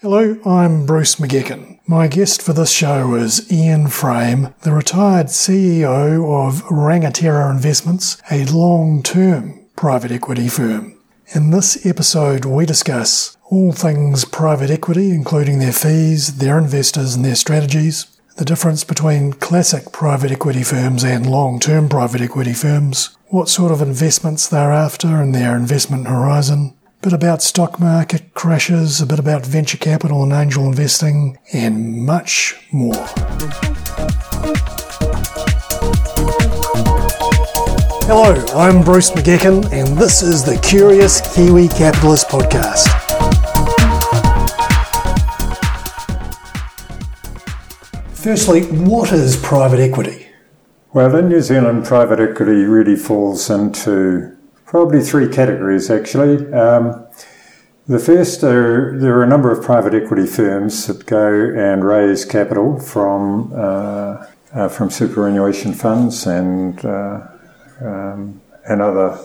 Hello, I'm Bruce McGeechan. My guest for this show is Ian Frame, the retired CEO of Rangatira Investments, a long-term private equity firm. In this episode, we discuss all things private equity, including their fees, their investors, and their strategies, the difference between classic private equity firms and long-term private equity firms, what sort of investments they're after and their investment horizon, bit about stock market crashes, a bit about venture capital and angel investing, and much more. Hello, I'm Bruce McGeechan, and this is the Curious Kiwi Capitalist Podcast. Firstly, what is private equity? Well, in New Zealand, private equity really falls into probably three categories actually. Um, the first are there are a number of private equity firms that go and raise capital from uh, uh, from superannuation funds and uh, um, and other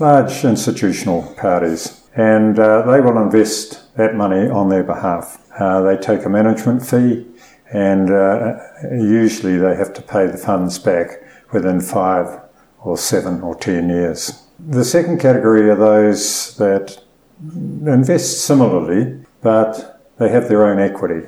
large institutional parties, and uh, they will invest that money on their behalf. Uh, they take a management fee, and uh, usually they have to pay the funds back within five or seven or ten years. The second category are those that invest similarly, but they have their own equity.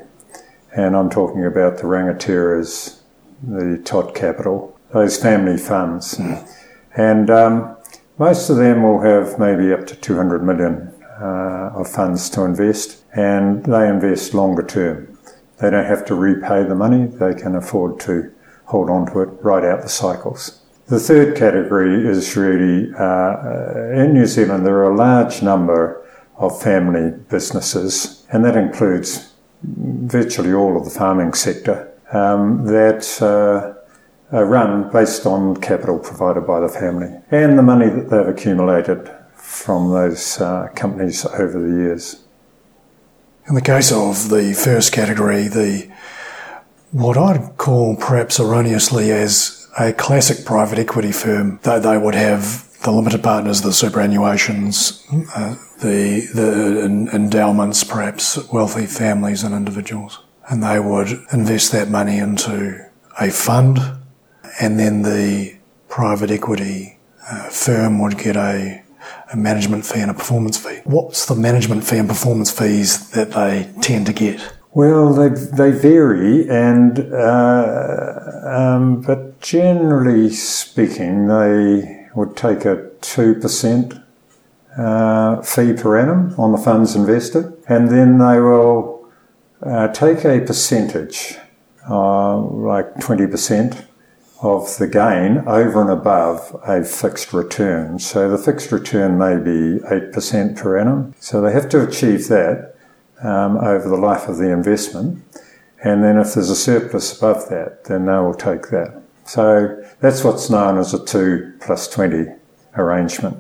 And I'm talking about the Rangatiras, the Todd Capital, those family funds. Mm. And um, most of them will have maybe up to 200 million uh, of funds to invest, and they invest longer term. They don't have to repay the money, they can afford to hold on to it right out the cycles. The third category is really uh, in New Zealand, there are a large number of family businesses, and that includes virtually all of the farming sector, um, that uh, are run based on capital provided by the family and the money that they've accumulated from those uh, companies over the years. In the case of the first category, the what I'd call perhaps erroneously as a classic private equity firm, they, they would have the limited partners, the superannuations, uh, the the endowments, perhaps wealthy families and individuals, and they would invest that money into a fund, and then the private equity uh, firm would get a, a management fee and a performance fee. What's the management fee and performance fees that they tend to get? Well, they they vary, and uh, um, but generally speaking, they would take a two percent uh, fee per annum on the funds invested, and then they will uh, take a percentage, uh, like twenty percent of the gain over and above a fixed return. So the fixed return may be eight percent per annum. So they have to achieve that um, over the life of the investment. And then if there's a surplus above that, then they will take that. So that's what's known as a 2 plus 20 arrangement.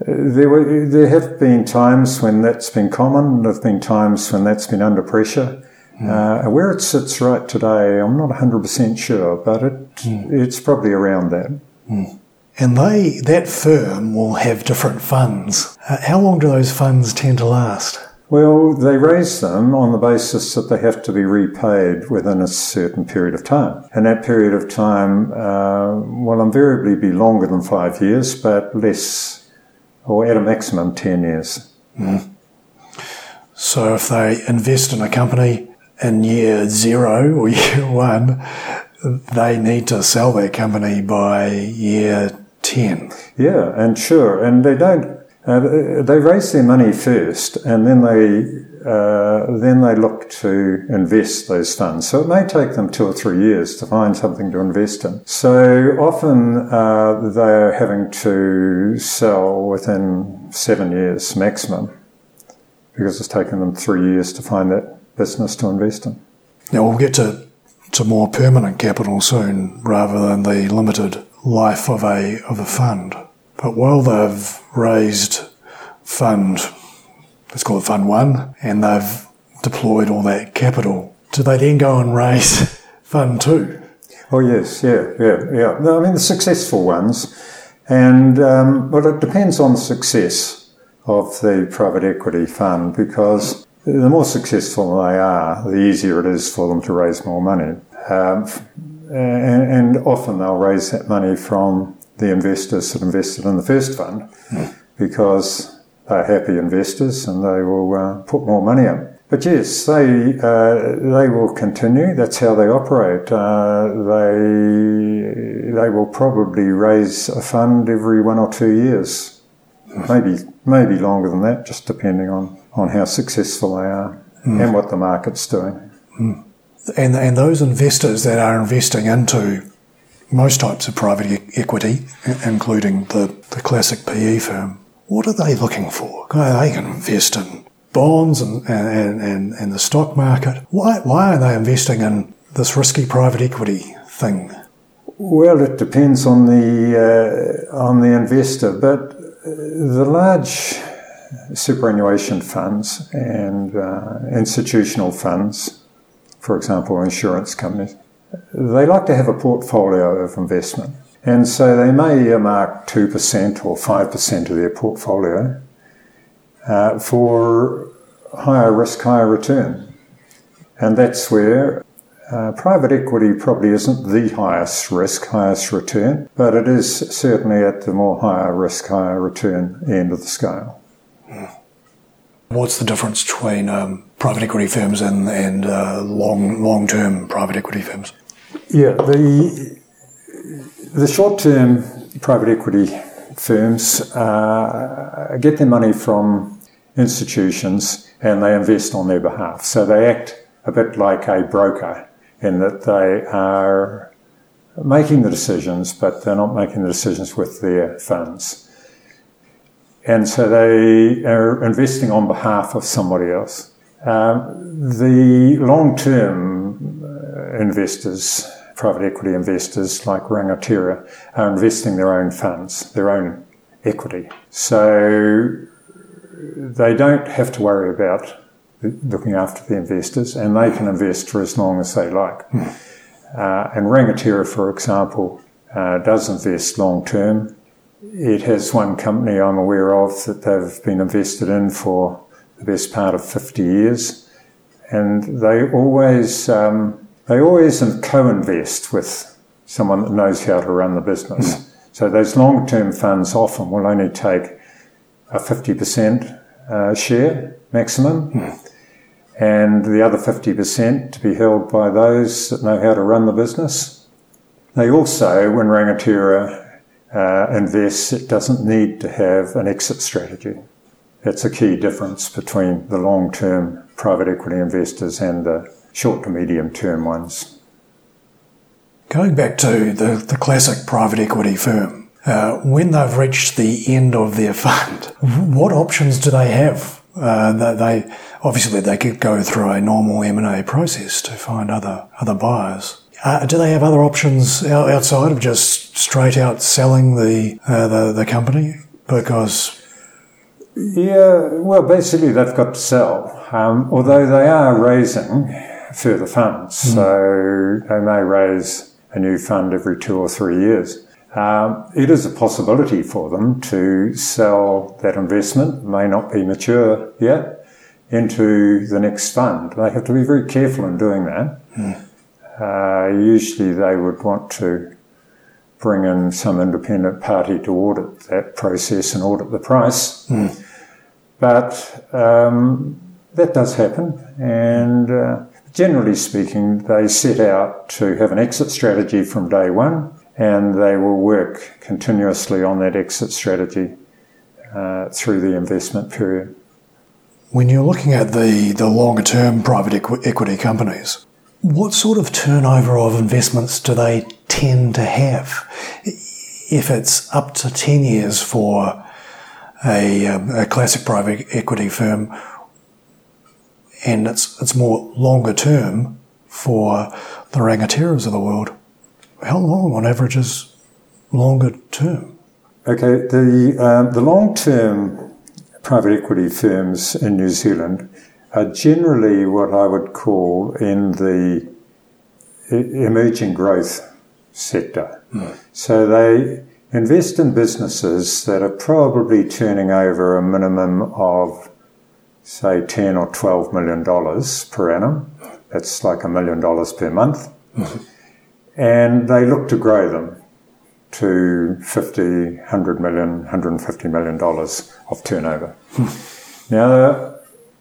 There, were, there have been times when that's been common. There have been times when that's been under pressure. Mm. Uh, where it sits right today, I'm not 100% sure, but it, mm. it's probably around that. Mm. And they, that firm will have different funds. Uh, how long do those funds tend to last? Well, they raise them on the basis that they have to be repaid within a certain period of time. And that period of time uh, will invariably be longer than five years, but less, or at a maximum, 10 years. Mm. So if they invest in a company in year zero or year one, they need to sell their company by year 10. Yeah, and sure. And they don't uh, they raise their money first, and then they uh, then they look to invest those funds. So it may take them two or three years to find something to invest in. So often uh, they're having to sell within seven years maximum, because it's taken them three years to find that business to invest in. Now we'll get to to more permanent capital soon, rather than the limited life of a of a fund. But while they've raised fund, let's call it Fund One, and they've deployed all that capital, do they then go and raise Fund Two? Oh yes, yeah, yeah, yeah. No, I mean the successful ones, and um, well, it depends on the success of the private equity fund because the more successful they are, the easier it is for them to raise more money. Um, and, and, often they'll raise that money from the investors that invested in the first fund because they're happy investors and they will uh, put more money in. But yes, they uh, they will continue. That's how they operate. Uh, they they will probably raise a fund every one or two years, maybe maybe longer than that, just depending on, on how successful they are mm. and what the market's doing. Mm. And and those investors that are investing into most types of private equity, including the, the classic PE firm, what are they looking for? They can invest in bonds and, and, and, and the stock market. Why, why are they investing in this risky private equity thing? Well, it depends on the uh, on the investor, but the large superannuation funds and uh, institutional funds, for example, insurance companies, they like to have a portfolio of investment. And so they may earmark 2% or 5% of their portfolio uh, for higher risk, higher return. And that's where uh, private equity probably isn't the highest risk, highest return, but it is certainly at the more higher risk, higher return end of the scale. What's the difference between um, private equity firms and, and uh, long long term private equity firms? Yeah, the the short term private equity firms uh, get their money from institutions and they invest on their behalf. So they act a bit like a broker in that they are making the decisions, but they're not making the decisions with their funds. And so they are investing on behalf of somebody else. Um, the long term investors, private equity investors like Rangatira, are investing their own funds, their own equity. So they don't have to worry about looking after the investors, and they can invest for as long as they like. Hmm. Uh, and Rangatira, for example, uh, does invest long term. It has one company I'm aware of that they've been invested in for the best part of 50 years, and they always um, they always co-invest with someone that knows how to run the business. Mm. So those long-term funds often will only take a 50% uh, share maximum. Mm and the other 50% to be held by those that know how to run the business. They also, when Rangatira uh, invests, it doesn't need to have an exit strategy. That's a key difference between the long term private equity investors and the short to medium term ones. Going back to the, the classic private equity firm, uh, when they've reached the end of their fund, what options do they have uh, they obviously they could go through a normal M and A process to find other other buyers. Uh, do they have other options outside of just straight out selling the uh, the, the company? Because yeah, well, basically they've got to sell. Um, although they are raising further funds, mm. so they may raise a new fund every two or three years. Um, it is a possibility for them to sell that investment, may not be mature yet, into the next fund. They have to be very careful in doing that. Mm. Uh, usually they would want to bring in some independent party to audit that process and audit the price. Mm. But um, that does happen, and uh, generally speaking, they set out to have an exit strategy from day one and they will work continuously on that exit strategy uh, through the investment period. When you're looking at the, the longer term private equi- equity companies, what sort of turnover of investments do they tend to have? If it's up to 10 years for a, um, a classic private equity firm, and it's, it's more longer term for the Rangatiras of the world how long on average is longer term? Okay, the, uh, the long term private equity firms in New Zealand are generally what I would call in the emerging growth sector. Mm. So they invest in businesses that are probably turning over a minimum of say 10 or 12 million dollars per annum. That's like a million dollars per month. And they look to grow them to 50, 100 million, 150 million dollars of turnover. now,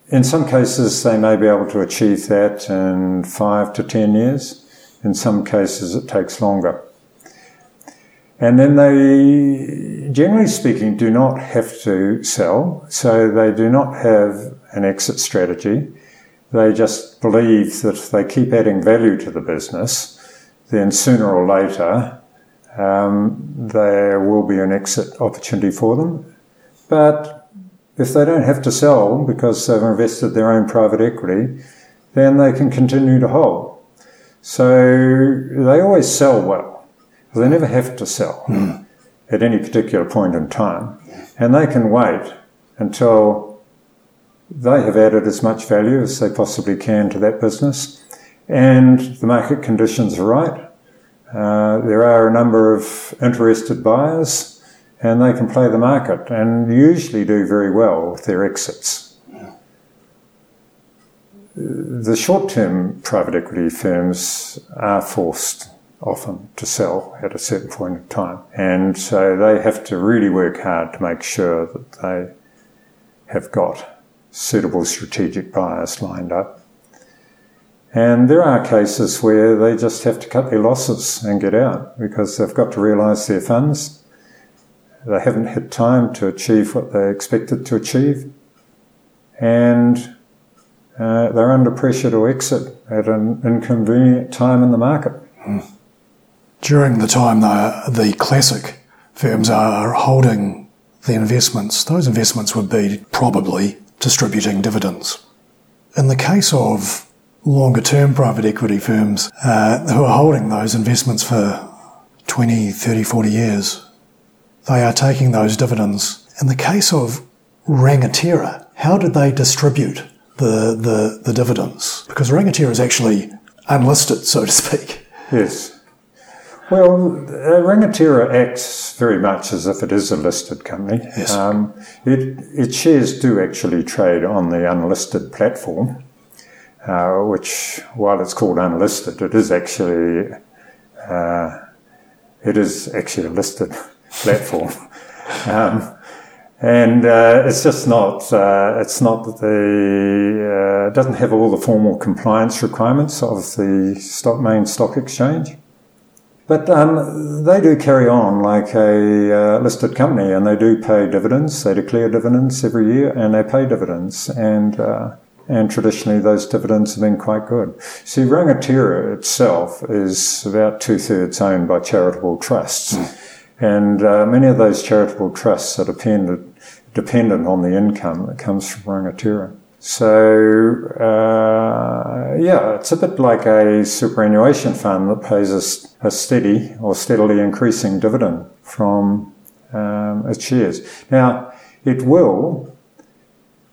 in some cases, they may be able to achieve that in five to 10 years. In some cases, it takes longer. And then they, generally speaking, do not have to sell, so they do not have an exit strategy. They just believe that if they keep adding value to the business, then sooner or later um, there will be an exit opportunity for them. But if they don't have to sell because they've invested their own private equity, then they can continue to hold. So they always sell well they never have to sell mm. At any particular point in time. And they can wait until they have added as much value as they possibly can to that business and the market conditions are right. Uh, there are a number of interested buyers and they can play the market and usually do very well with their exits. The short term private equity firms are forced often to sell at a certain point in time. And so they have to really work hard to make sure that they have got suitable strategic buyers lined up. And there are cases where they just have to cut their losses and get out because they've got to realise their funds. They haven't had time to achieve what they expected to achieve. And uh, they're under pressure to exit at an inconvenient time in the market. Mm during the time the, the classic firms are holding the investments, those investments would be probably distributing dividends. In the case of longer term private equity firms uh, who are holding those investments for 20, 30, 40 years, they are taking those dividends. In the case of Rangatira, how did they distribute the, the, the dividends? Because Rangatira is actually unlisted, so to speak. Yes. Well, Rangatira acts very much as if it is a listed company. Yes. Um, it, its shares do actually trade on the unlisted platform, uh, which, while it's called unlisted, it is actually uh, it is actually a listed platform. Um, and uh, it's just not uh, it's not the uh, doesn't have all the formal compliance requirements of the stock, main stock exchange. But um, they do carry on like a uh, listed company and they do pay dividends. They declare dividends every year and they pay dividends. And, uh, and traditionally those dividends have been quite good. See, Rangatira itself is about two thirds owned by charitable trusts. Mm. And uh, many of those charitable trusts are dependent, dependent on the income that comes from Rangatira. So, uh, yeah, it's a bit like a superannuation fund that pays a, a steady or steadily increasing dividend from um, its shares. Now, it will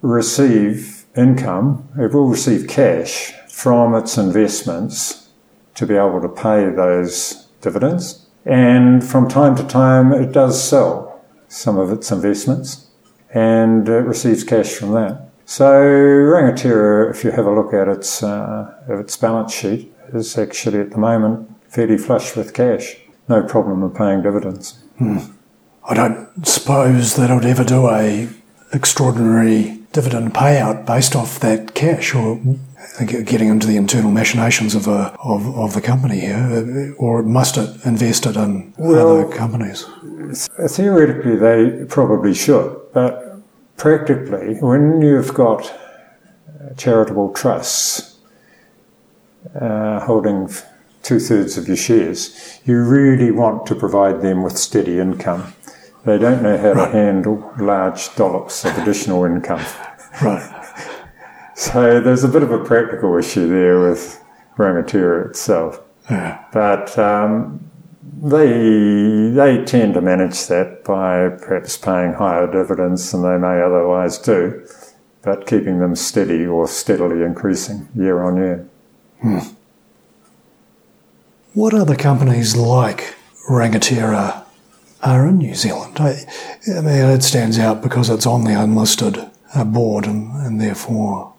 receive income, it will receive cash from its investments to be able to pay those dividends. And from time to time, it does sell some of its investments and it receives cash from that. So Rangatira, if you have a look at its uh, its balance sheet, is actually at the moment fairly flush with cash. No problem of paying dividends. Hmm. I don't suppose that it would ever do a extraordinary dividend payout based off that cash, or getting into the internal machinations of a, of, of the company here, or must it invest it in well, other companies? Theoretically, they probably should, but practically, when you've got charitable trusts uh, holding two thirds of your shares, you really want to provide them with steady income. They don't know how right. to handle large dollops of additional income. Right. So there's a bit of a practical issue there with Rangatira itself. Yeah. But um, they they tend to manage that by perhaps paying higher dividends than they may otherwise do, but keeping them steady or steadily increasing year on year. Hmm. What other companies like Rangatira are in New Zealand? I, I, mean, it stands out because it's on the unlisted uh, board, and, and therefore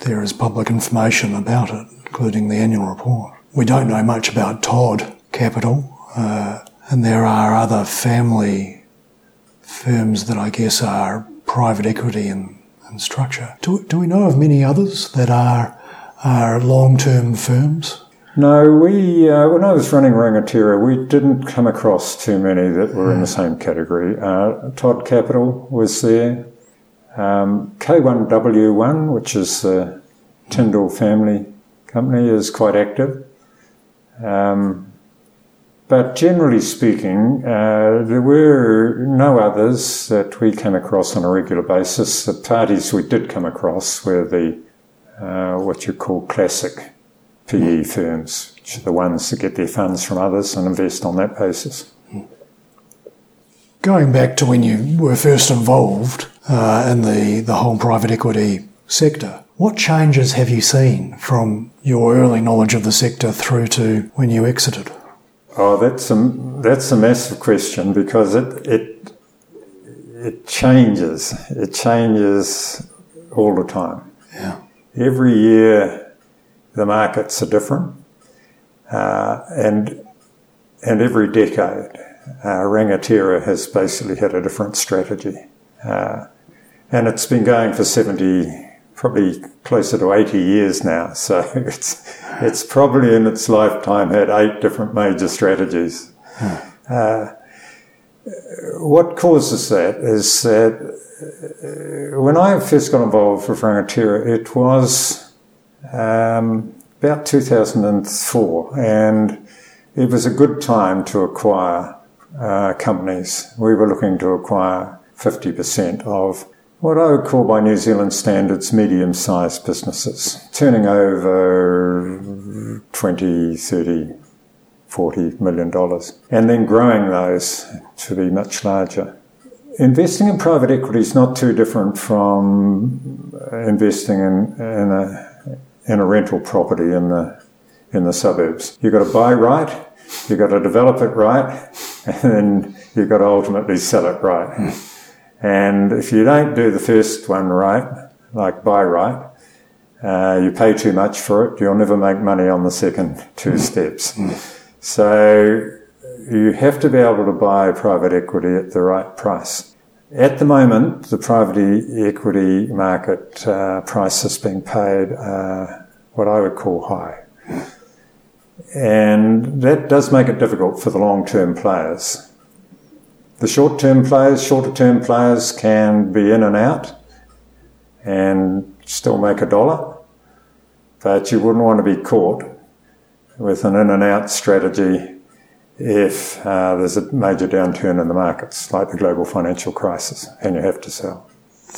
there is public information about it, including the annual report. We don't know much about Todd Capital, uh, and there are other family firms that I guess are private equity in, in structure. Do, do we know of many others that are, are long-term firms? No, we uh, when I was running Rangatira, we didn't come across too many that were in the same category. Uh, Todd Capital was there. Um, K1W1, which is the Tindall family company, is quite active. Um, but generally speaking, uh, there were no others that we came across on a regular basis. The parties we did come across were the uh, what you call classic PE firms, which are the ones that get their funds from others and invest on that basis. Going back to when you were first involved uh, in the, the whole private equity sector, what changes have you seen from your early knowledge of the sector through to when you exited? Oh, that's a that's a massive question because it it it changes. It changes all the time. Yeah. Every year, the markets are different, uh, and and every decade, uh, Rangatira has basically had a different strategy, uh, and it's been going for seventy probably closer to 80 years now. So it's, it's probably in its lifetime had eight different major strategies. Hmm. Uh, what causes that is that uh, when I first got involved with Rangatira, it was um, about 2004, and it was a good time to acquire uh, companies. We were looking to acquire 50% of what I would call by New Zealand standards medium sized businesses, turning over 20, 30, 40 million dollars, and then growing those to be much larger. Investing in private equity is not too different from investing in, in, a, in a rental property in the, in the suburbs. You've got to buy right, you've got to develop it right, and then you've got to ultimately sell it right. And if you don't do the first one right, like buy right, uh, you pay too much for it, you'll never make money on the second two steps. So you have to be able to buy private equity at the right price. At the moment, the private equity market uh, price being paid uh, what I would call high. And that does make it difficult for the long term players. The short term players, shorter term players can be in and out and still make a dollar, but you wouldn't want to be caught with an in and out strategy if uh, there's a major downturn in the markets, like the global financial crisis, and you have to sell.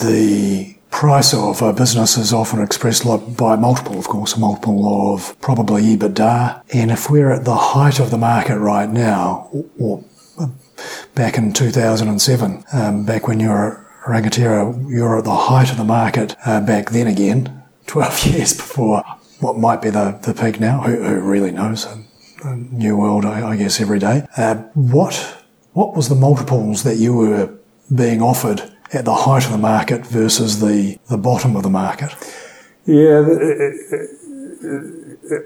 The price of a business is often expressed by multiple, of course, a multiple of probably EBITDA. And if we're at the height of the market right now, or back in 2007, um, back when you were Rangatira, you were at the height of the market uh, back then again, 12 years before what might be the, the peak now. Who, who really knows? A, a new world, I, I, guess, every day. Uh, what what was the multiples that you were being offered at the height of the market versus the, the bottom of the market? Yeah,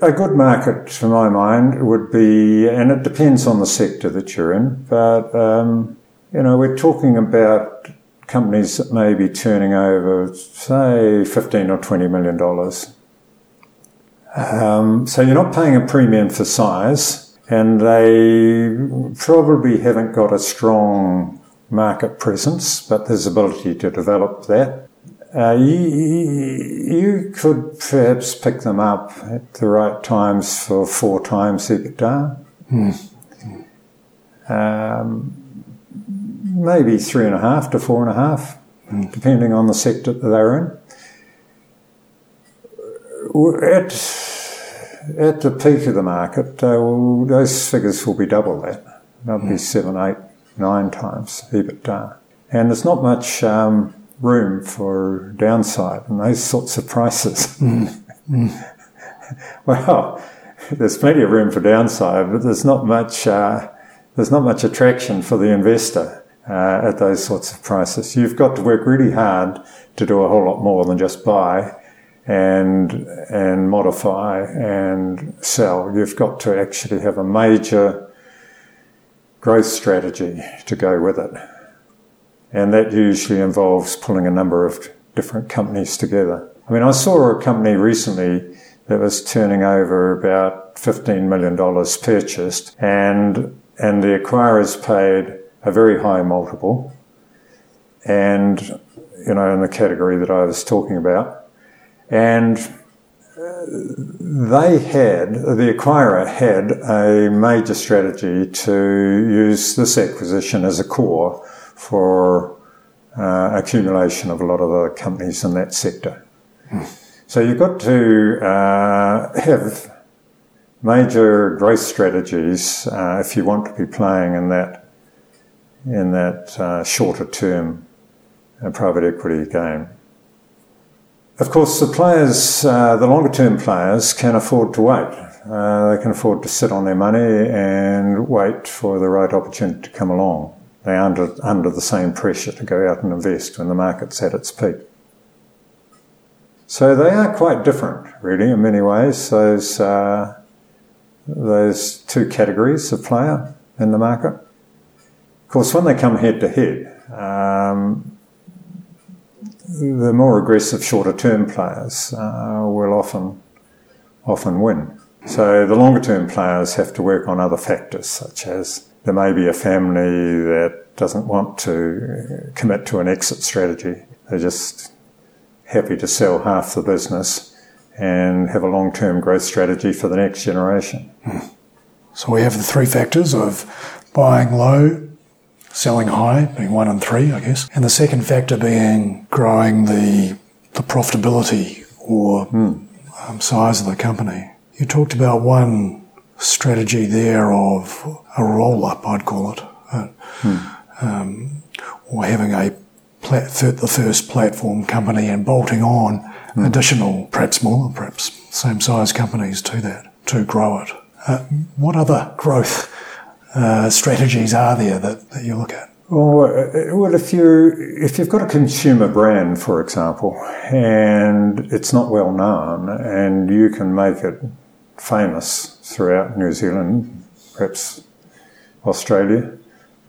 a good market, to my mind, would be, and it depends on the sector that you're in, but, um, you know, we're talking about companies that may be turning over, say, 15 or 20 million dollars. Um, so you're not paying a premium for size, and they probably haven't got a strong market presence, but there's ability to develop that. Uh, you, you, could perhaps pick them up at the right times for four times EBITDA. Mm. Um, maybe three and a half to four and a half, mm. depending on the sector that they're in. At, at the peak of the market, uh, those figures will be double that. They'll mm. be seven, eight, nine times EBITDA. And there's not much um, room for downside and those sorts of prices. Mm. Mm. well, there's plenty of room for downside, but there's not much. Uh, there's not much attraction for the investor. uh, at those sorts of prices. You've got to work really hard to do a whole lot more than just buy and and modify and sell. You've got to actually have a major growth strategy to go with it. And that usually involves pulling a number of different companies together. I mean, I saw a company recently that was turning over about $15 million purchased and, and the acquirers paid a very high multiple and, you know, in the category that I was talking about. And uh, they had, the acquirer had a major strategy to use this acquisition as a core for uh, accumulation of a lot of the companies in that sector. Hmm. So you've got to uh, have major growth strategies uh, if you want to be playing in that in that uh, shorter term uh, private equity game. Of course, the players, uh, the longer term players, can afford to wait. Uh, they can afford to sit on their money and wait for the right opportunity to come along. They are under, under the same pressure to go out and invest when the market's at its peak. So they are quite different, really, in many ways, those, uh, those two categories of player in the market. Of course, when they come head to head, um, the more aggressive shorter term players uh, will often often win. So the longer term players have to work on other factors such as there may be a family that doesn't want to commit to an exit strategy. They're just happy to sell half the business and have a long term growth strategy for the next generation. So we have the three factors of buying low, selling high, being one and three, I guess, and the second factor being growing the the profitability or mm. um, size of the company. You talked about one strategy there of a roll up, I'd call it, uh, mm. um, or having a plat- the first platform company and bolting on mm. additional, perhaps smaller, perhaps same size companies to that to grow it. Uh, what other growth uh, strategies are there that, that you look at? Well, uh, well, if you if you've got a consumer brand, for example, and it's not well known, and you can make it famous throughout New Zealand, perhaps Australia,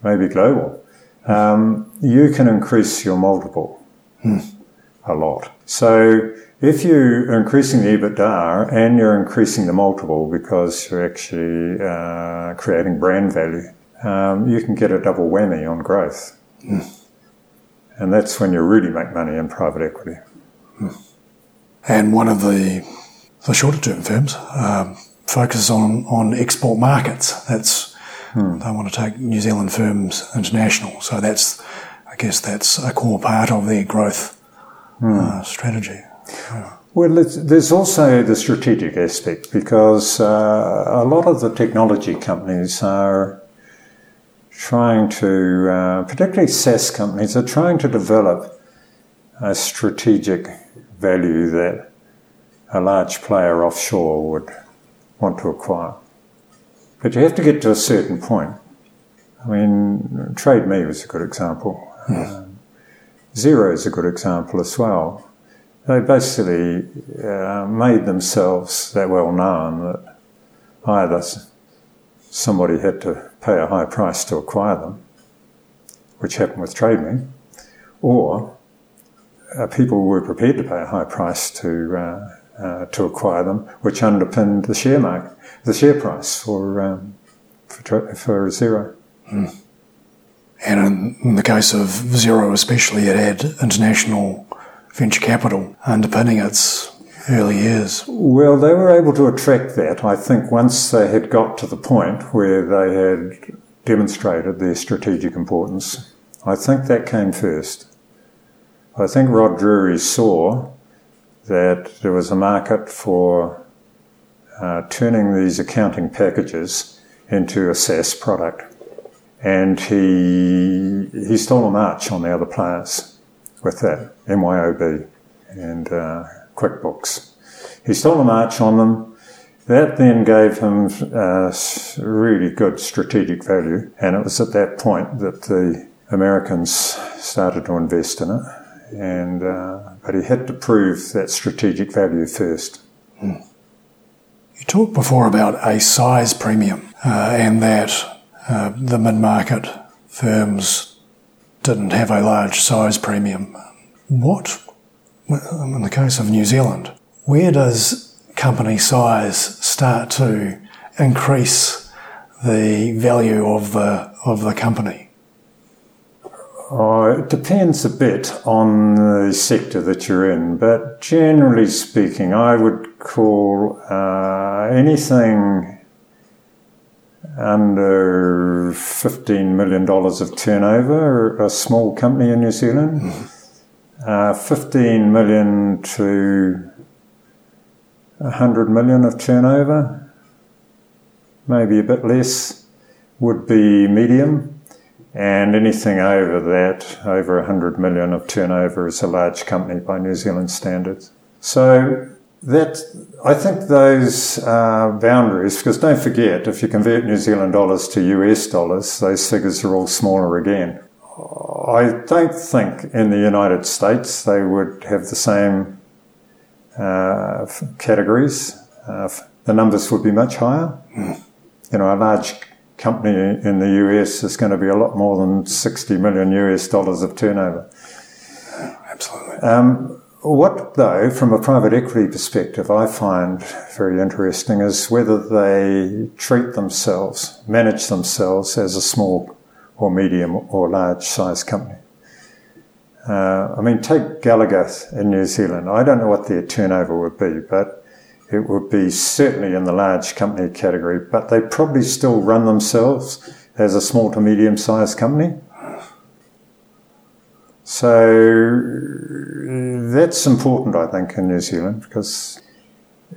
maybe global, um, you can increase your multiple hmm. a lot. So if you're increasing the EBITDA and you're increasing the multiple because you're actually uh, creating brand value, um, you can get a double whammy on growth. Mm. And that's when you really make money in private equity. Mm. And one of the, the shorter term firms um, focuses on, on export markets. That's mm. they want to take New Zealand firms international. So that's, I guess, that's a core part of their growth uh, strategy. Well, there's also the strategic aspect because uh, a lot of the technology companies are trying to, uh, particularly SaaS companies, are trying to develop a strategic value that a large player offshore would want to acquire. But you have to get to a certain point. I mean, Trade Me was a good example. Um, Xero is a good example as well they basically uh, made themselves that well known that either somebody had to pay a high price to acquire them, which happened with TradeMe, or uh, people were prepared to pay a high price to uh, uh to acquire them, which underpinned the share market, the share price for um, for, for Xero. Mm. And in, in the case of Xero, especially, it had international venture capital underpinning its early years? Well, they were able to attract that, I think, once they had got to the point where they had demonstrated their strategic importance. I think that came first. I think Rod Drury saw that there was a market for uh, turning these accounting packages into a SaaS product. And he, he stole a march on the other players with that, MYOB and uh, QuickBooks. He stole a march on them. That then gave him uh, really good strategic value, and it was at that point that the Americans started to invest in it, and uh, but he had to prove that strategic value first. Mm. You talked before about a size premium uh, and that uh, the mid-market firms didn't have a large size premium. What, in the case of New Zealand, where does company size start to increase the value of the of the company? Oh, it depends a bit on the sector that you're in, but generally speaking, I would call uh, anything under $15 million of turnover a small company in New Zealand. Mm-hmm. Uh, 15 million to 100 million of turnover, maybe a bit less, would be medium and anything over that, over 100 million of turnover, is a large company by New Zealand standards. So that I think those uh, boundaries, because don't forget, if you convert New Zealand dollars to US dollars, those figures are all smaller again. I don't think in the United States they would have the same uh, categories. Uh, the numbers would be much higher. Mm. You know, a large company in the US is going to be a lot more than 60 million US dollars of turnover. Absolutely. Um, what, though, from a private equity perspective, I find very interesting is whether they treat themselves, manage themselves as a small or medium or large size company. Uh, I mean, take Gallagher in New Zealand. I don't know what their turnover would be, but it would be certainly in the large company category, but they probably still run themselves as a small to medium sized company. So that's important, I think, in New Zealand because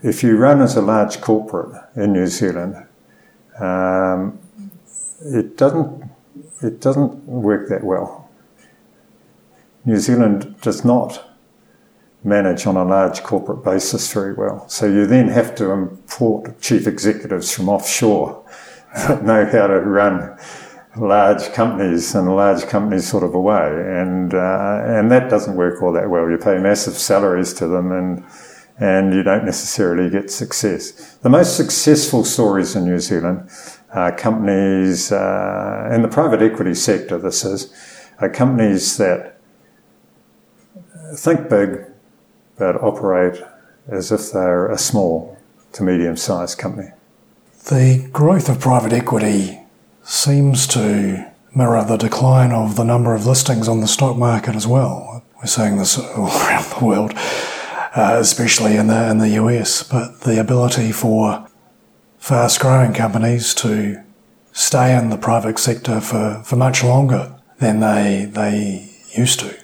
if you run as a large corporate in New Zealand, um, it doesn't it doesn't work that well. New Zealand does not manage on a large corporate basis very well. So you then have to import chief executives from offshore that know how to run large companies in a large company sort of a way, and uh, and that doesn't work all that well. You pay massive salaries to them, and and you don't necessarily get success. The most successful stories in New Zealand are companies uh, in the private equity sector. This is are companies that think big, but operate as if they're a small to medium sized company. The growth of private equity seems to mirror the decline of the number of listings on the stock market as well. We're seeing this all around the world, uh, especially in the in the US. But the ability for fast growing companies to stay in the private sector for, for much longer than they they used to.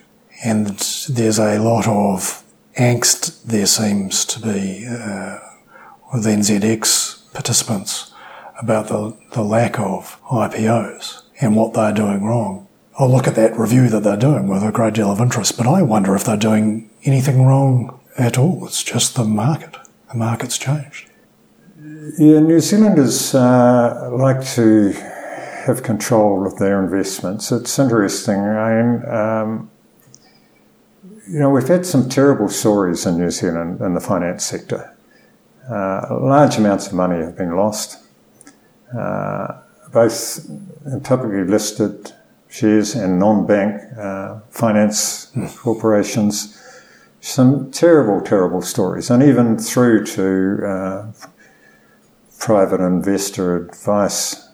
And there's a lot of angst there seems to be uh, with NZX participants about the, the lack of IPOs and what they're doing wrong. I'll look at that review that they're doing with a great deal of interest, but I wonder if they're doing anything wrong at all. It's just the market. The market's changed. Yeah, New Zealanders uh, like to have control of their investments. It's interesting. I mean, um, you know, we've had some terrible stories in New Zealand in the finance sector. Uh, large amounts of money have been lost, uh, both in publicly listed shares and non-bank uh, finance mm. corporations. Some terrible, terrible stories, and even through to uh, private investor advice,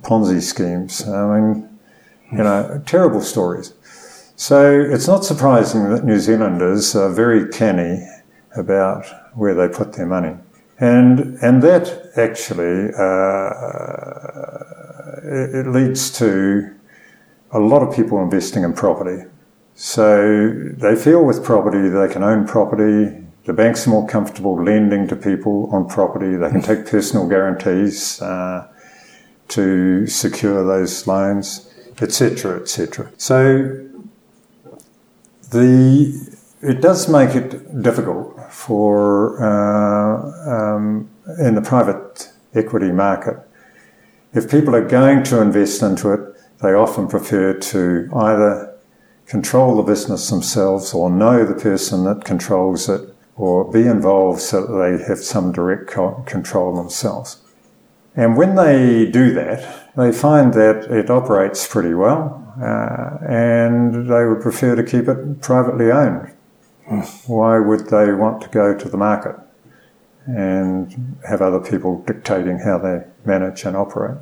Ponzi schemes. I mean, you know, terrible stories. So it's not surprising that New Zealanders are very canny about where they put their money. And, and that actually, uh, it, it leads to a lot of people investing in property. So they feel with property they can own property. The banks are more comfortable lending to people on property. They can take personal guarantees uh, to secure those loans, etc., etc. So the it does make it difficult for uh, um, in the private equity market. If people are going to invest into it, they often prefer to either control the business themselves or know the person that controls it or be involved so that they have some direct control themselves. And when they do that, they find that it operates pretty well uh, and they would prefer to keep it privately owned. Why would they want to go to the market and have other people dictating how they manage and operate?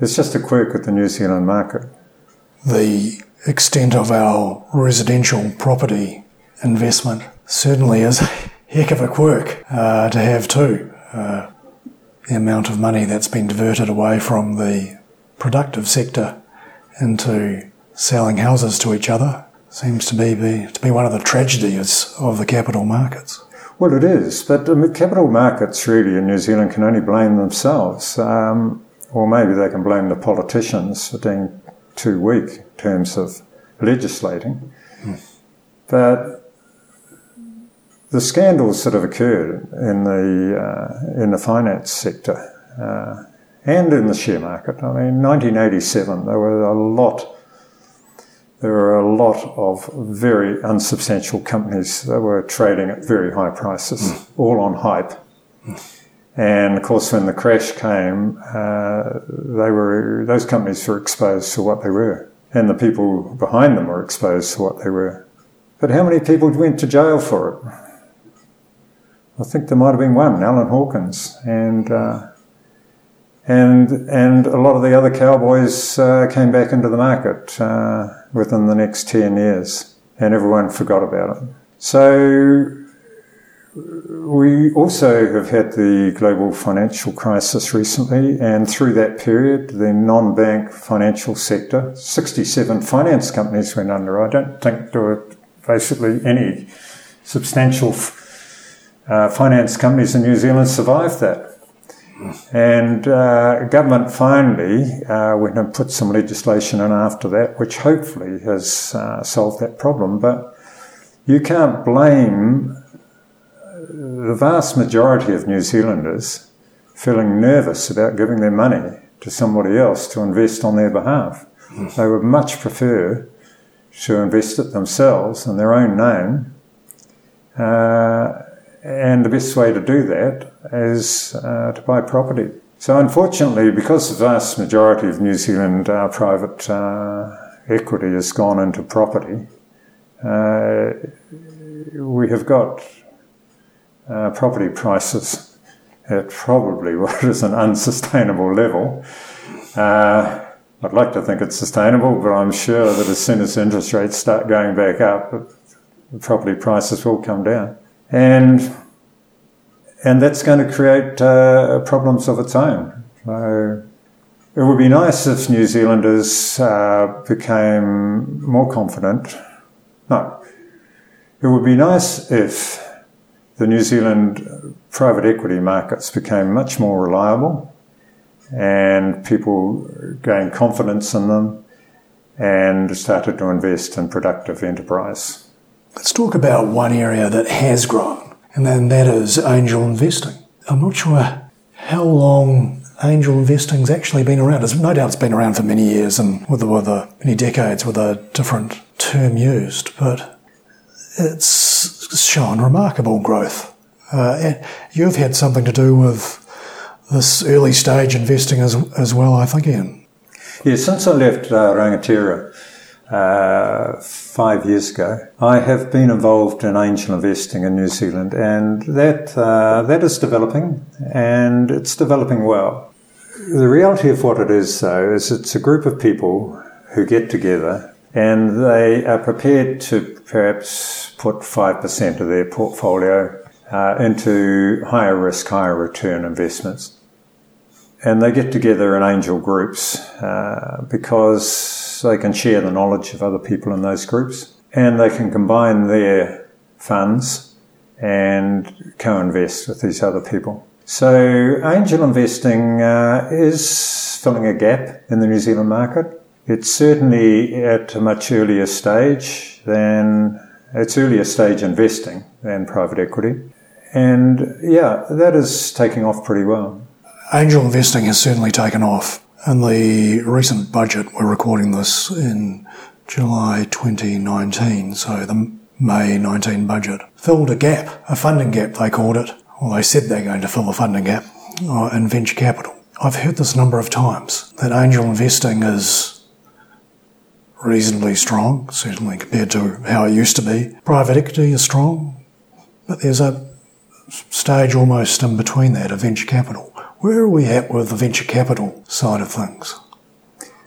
It's just a quirk of the New Zealand market. The extent of our residential property investment certainly is a heck of a quirk uh, to have too. Uh, the amount of money that's been diverted away from the productive sector into selling houses to each other seems to be, be to be one of the tragedies of the capital markets. Well, it is, but the capital markets really in New Zealand can only blame themselves, um, or maybe they can blame the politicians for being too weak in terms of legislating. Mm. But the scandals that have occurred in the uh, in the finance sector uh, and in the share market. I mean, 1987 there were a lot. There were a lot of very unsubstantial companies that were trading at very high prices, mm. all on hype. Mm. And of course, when the crash came, uh, they were those companies were exposed to what they were, and the people behind them were exposed to what they were. But how many people went to jail for it? I think there might have been one, Alan Hawkins, and uh, and and a lot of the other cowboys uh, came back into the market uh, within the next ten years, and everyone forgot about it. So we also have had the global financial crisis recently, and through that period, the non-bank financial sector, 67 finance companies went under. I don't think there were basically any substantial uh, finance companies in New Zealand survived that. And uh, government finally uh, went and put some legislation in after that, which hopefully has uh, solved that problem. But you can't blame the vast majority of New Zealanders feeling nervous about giving their money to somebody else to invest on their behalf. They would much prefer to invest it themselves in their own name. Uh, and the best way to do that is uh, to buy property. So, unfortunately, because the vast majority of New Zealand uh, private uh, equity has gone into property, uh, we have got uh, property prices at probably what is an unsustainable level. Uh, I'd like to think it's sustainable, but I'm sure that as soon as interest rates start going back up, property prices will come down and and that's going to create uh, problems of its own. So it would be nice if New Zealanders uh, became more confident. No, it would be nice if the New Zealand private equity markets became much more reliable and people gained confidence in them and started to invest in productive enterprise. Let's talk about one area that has grown, and then that is angel investing. I'm not sure how long angel investing's actually been around. It's, no doubt it's been around for many years and with, with the, many decades with a different term used, but it's shown remarkable growth. Uh, you've had something to do with this early stage investing as, as well, I think, Ian. Yeah, since I left uh, Rangatira, uh, five years ago. I have been involved in angel investing in New Zealand, and that uh, that is developing, and it's developing well. The reality of what it is, though, is it's a group of people who get together and they are prepared to perhaps put five percent of their portfolio uh, into higher risk, higher return investments. And they get together in angel groups uh, because they can share the knowledge of other people in those groups and they can combine their funds and co-invest with these other people. So angel investing uh, is filling a gap in the New Zealand market. It's certainly at a much earlier stage than it's earlier stage investing than private equity. And yeah, that is taking off pretty well. Angel investing has certainly taken off. And the recent budget, we're recording this in July 2019, so the May 19 budget, filled a gap, a funding gap they called it, or they said they're going to fill a funding gap uh, in venture capital. I've heard this a number of times that angel investing is reasonably strong, certainly compared to how it used to be. Private equity is strong, but there's a stage almost in between that of venture capital. Where are we at with the venture capital side of things?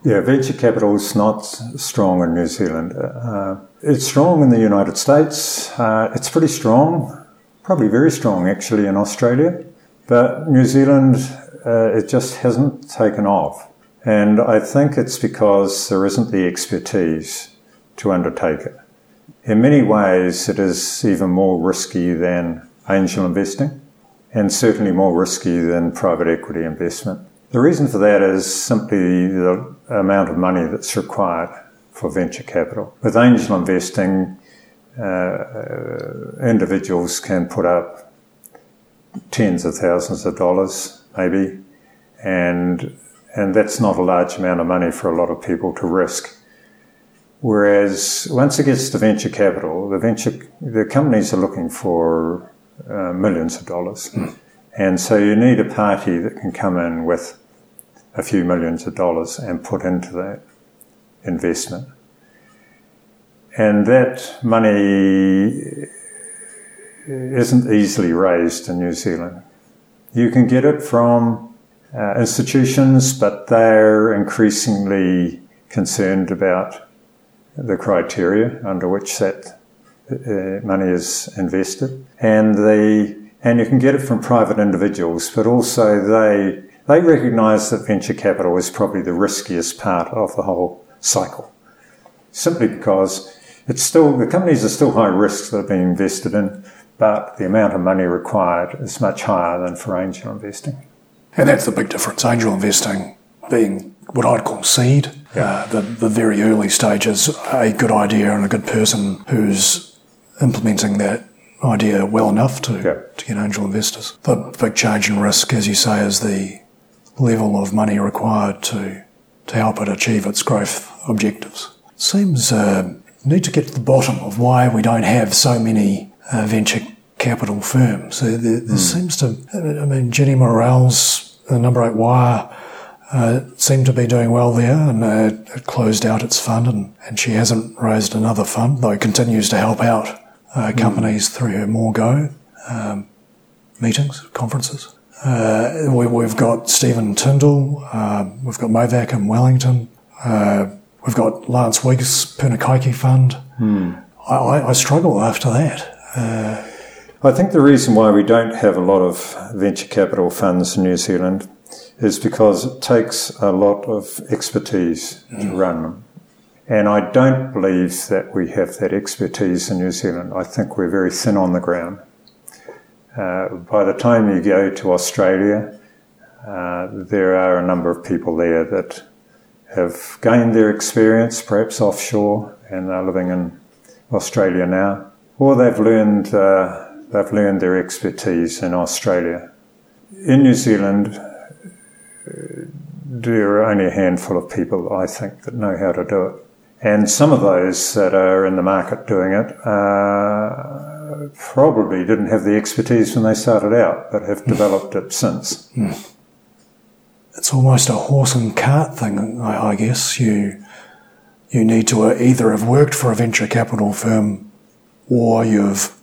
Yeah, venture capital is not strong in New Zealand. Uh, it's strong in the United States. Uh, it's pretty strong, probably very strong actually in Australia. But New Zealand, uh, it just hasn't taken off. And I think it's because there isn't the expertise to undertake it. In many ways, it is even more risky than angel investing and certainly more risky than private equity investment. The reason for that is simply the amount of money that's required for venture capital. With angel investing, uh, uh individuals can put up tens of thousands of dollars, maybe, and and that's not a large amount of money for a lot of people to risk. Whereas once it gets to venture capital, the venture the companies are looking for uh, millions of dollars, and so you need a party that can come in with a few millions of dollars and put into that investment, and that money isn't easily raised in New Zealand. You can get it from uh, institutions, but they're increasingly concerned about the criteria under which that uh, money is invested, and the and you can get it from private individuals, but also they they recognise that venture capital is probably the riskiest part of the whole cycle, simply because it's still the companies are still high risks that are being invested in, but the amount of money required is much higher than for angel investing. And that's the big difference. Angel investing being what I'd call seed, yeah. uh, the, the very early stages, a good idea and a good person who's implementing that idea well enough to, yeah. to get angel investors. The big change in risk, as you say, is the level of money required to, to help it achieve its growth objectives. Seems uh, need to get to the bottom of why we don't have so many uh, venture capital firms. So there, there mm. seems to, I mean, Jenny Morel's uh, number eight wire uh, seemed to be doing well there and uh, it closed out its fund and, and she hasn't raised another fund, though it continues to help out uh, companies mm. through More Go um, meetings, conferences. Uh, we, have got Stephen Tindall, uh, we've got Movac in Wellington, we've got Lance Wiggs' Punakaiki Fund. Mm. I, I, struggle after that. I think the reason why we don't have a lot of venture capital funds in New Zealand is because it takes a lot of expertise mm. to run them. And I don't believe that we have that expertise in New Zealand. I think we're very thin on the ground. Uh, by the time you go to Australia, uh, there are a number of people there that have gained their experience, perhaps offshore, and are living in Australia now, or they've learned uh, they've learned their expertise in Australia. In New Zealand, there are only a handful of people, I think, that know how to do it. And some of those that are in the market doing it uh, probably didn't have the expertise when they started out, but have developed it since. Hmm. It's almost a horse and cart thing, I, I guess. You you need to either have worked for a venture capital firm or you've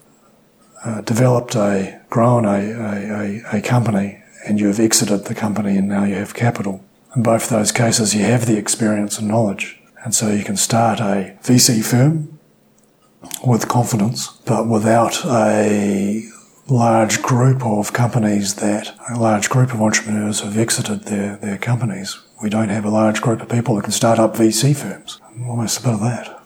uh, developed a, grown a, a, a, company and you have exited the company and now you have capital. In both those cases, you have the experience and knowledge. And so you can start a VC firm with confidence, but without a large group of companies that, a large group of entrepreneurs have exited their, their companies. We don't have a large group of people that can start up VC firms. Almost a bit of that.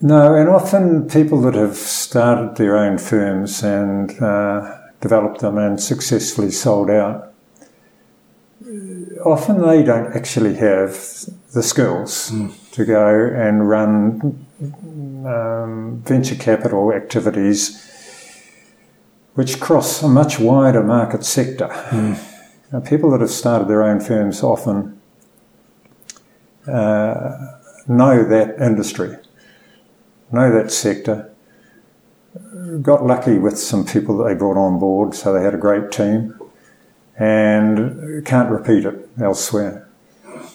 No, and often people that have started their own firms and uh, developed them and successfully sold out, often they don't actually have the skills mm. to go and run um, venture capital activities which cross a much wider market sector. Mm. Now, people that have started their own firms often uh, know that industry, know that sector. Got lucky with some people that they brought on board, so they had a great team, and can't repeat it elsewhere.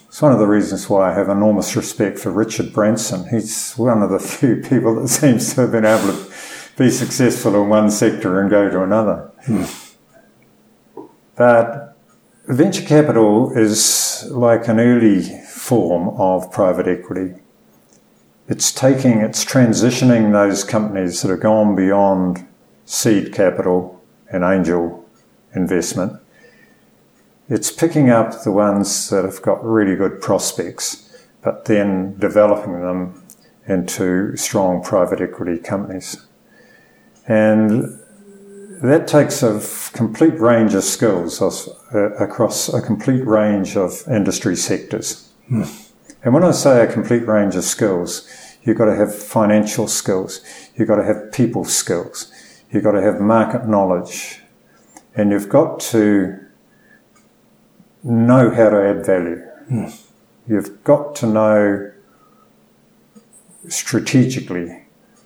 It's one of the reasons why I have enormous respect for Richard Branson. He's one of the few people that seems to have been able to be successful in one sector and go to another. Hmm. But venture capital is like an early form of private equity. It's taking, it's transitioning those companies that have gone beyond seed capital and angel investment. It's picking up the ones that have got really good prospects, but then developing them into strong private equity companies. And that takes a complete range of skills uh, across a complete range of industry sectors. Mm. And when I say a complete range of skills, you've got to have financial skills, you've got to have people skills, you've got to have market knowledge, and you've got to know how to add value. Mm. You've got to know strategically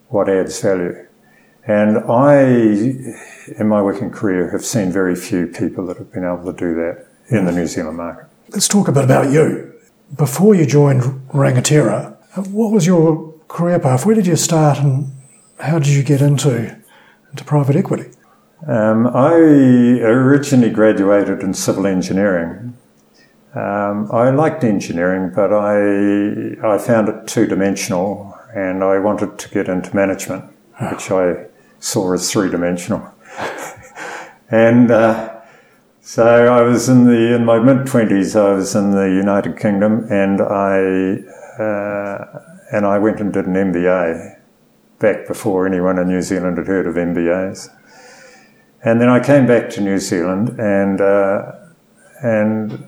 what adds value. And I, in my working career, have seen very few people that have been able to do that in the New Zealand market. Let's talk a bit about you. Before you joined Rangatira, what was your career path? Where did you start and how did you get into, into private equity? Um, I originally graduated in civil engineering. Um, I liked engineering, but I, I found it two dimensional and I wanted to get into management, which I saw as three dimensional. and uh, so I was in the in my mid twenties. I was in the United Kingdom, and I uh, and I went and did an MBA back before anyone in New Zealand had heard of MBAs. And then I came back to New Zealand, and uh, and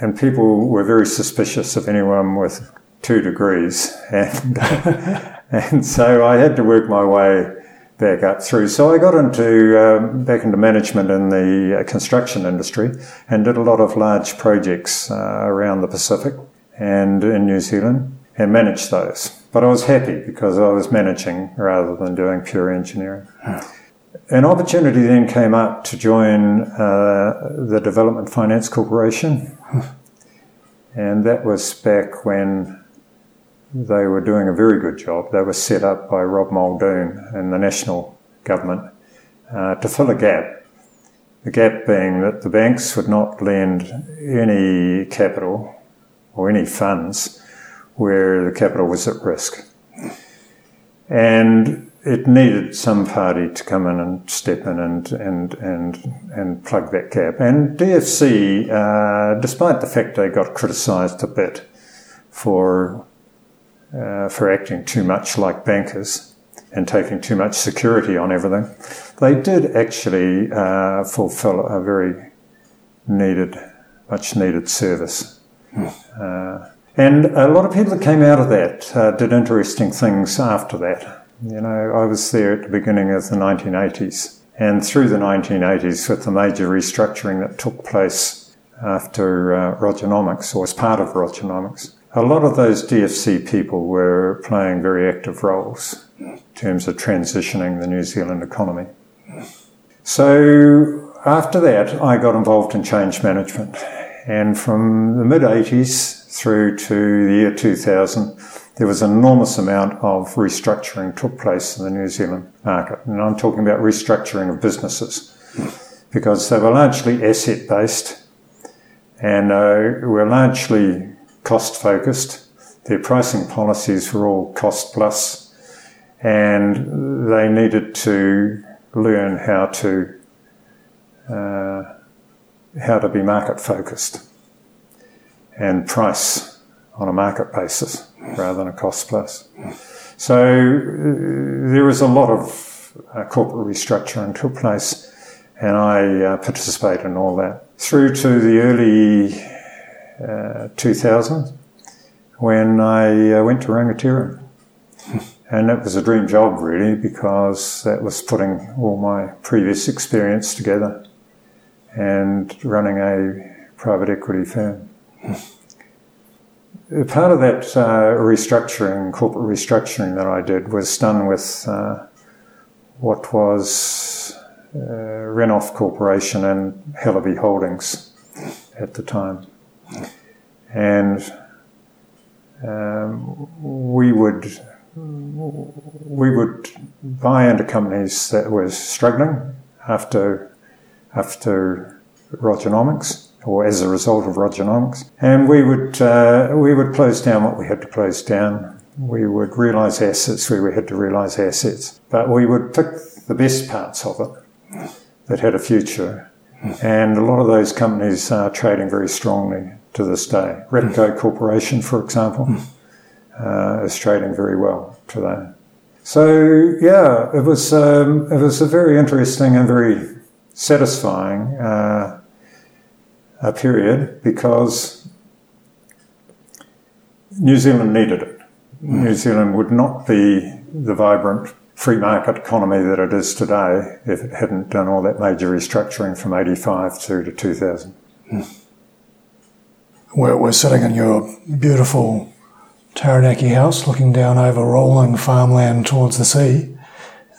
and people were very suspicious of anyone with two degrees, and and so I had to work my way back up through. So I got into um, back into management in the uh, construction industry and did a lot of large projects uh, around the Pacific and in New Zealand and managed those. But I was happy because I was managing rather than doing pure engineering. An opportunity then came up to join uh, the Development Finance Corporation, and that was back when they were doing a very good job. They were set up by Rob Muldoon and the national government uh, to fill a gap. The gap being that the banks would not lend any capital or any funds where the capital was at risk. And it needed some party to come in and step in and and and and plug that gap. And DFC, uh, despite the fact they got criticised a bit for uh, for acting too much like bankers and taking too much security on everything, they did actually uh, fulfil a very needed, much needed service. Mm. and a lot of people that came out of that uh, did interesting things after that. You know, I was there at the beginning of the 1980s, and through the 1980s, with the major restructuring that took place after uh, Rogernomics, or as part of Rogernomics. a lot of those DFC people were playing very active roles in terms of transitioning the New Zealand economy. So after that, I got involved in change management. And from the mid 80s through to the year 2000, there was an enormous amount of restructuring took place in the New Zealand market. And I'm talking about restructuring of businesses because they were largely asset based and uh, were largely cost focused. Their pricing policies were all cost plus, and they needed to learn how to uh, how to be market focused and price on a market basis rather than a cost plus. So uh, there was a lot of uh, corporate restructuring took place, and I uh, participated in all that through to the early uh, 2000 when I uh, went to Rangatira. and that was a dream job, really, because that was putting all my previous experience together and running a private equity firm. Part of that uh, restructuring, corporate restructuring that I did, was done with uh, what was uh, Renouf Corporation and Hellaby Holdings at the time, and um, we would we would buy into companies that were struggling after after Rogernomics or as a result of Rogernomics, and we would uh, we would close down what we had to close down. We would realise assets where we had to realise assets, but we would pick the best parts of it that had a future. And a lot of those companies are trading very strongly to this day. Repco Corporation, for example, uh, is trading very well today. So yeah, it was um, it was a very interesting and very satisfying uh, a period because New Zealand needed it. New Zealand would not be the vibrant free market economy that it is today if it hadn't done all that major restructuring from 85 through to 2000. We're, we're sitting in your beautiful Taranaki house looking down over rolling farmland towards the sea.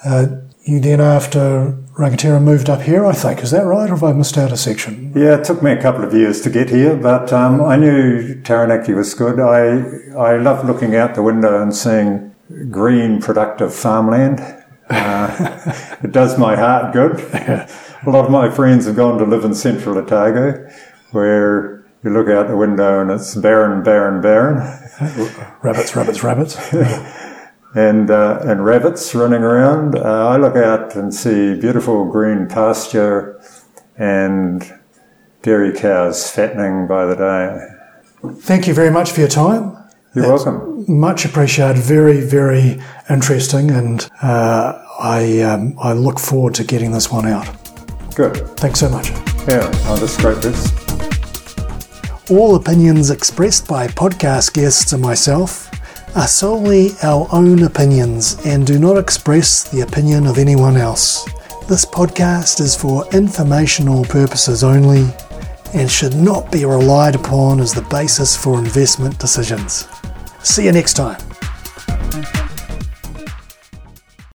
Uh, you then, after Rangatira, moved up here, I think. Is that right, or have I missed out a section? Yeah, it took me a couple of years to get here, but um, I knew Taranaki was good. I, I love looking out the window and seeing green, productive farmland. Uh, it does my heart good. a lot of my friends have gone to live in central Otago, where you look out the window and it's barren, barren, barren. rabbits, rabbits, rabbits. and uh, and rabbits running around. Uh, I look out and see beautiful green pasture and dairy cows fattening by the day. Thank you very much for your time. You're That's welcome. Much appreciated. Very, very interesting, and uh, I um, I look forward to getting this one out. Good. Thanks so much. Yeah, oh, that's great. This. All opinions expressed by podcast guests and myself are solely our own opinions and do not express the opinion of anyone else. This podcast is for informational purposes only and should not be relied upon as the basis for investment decisions. See you next time.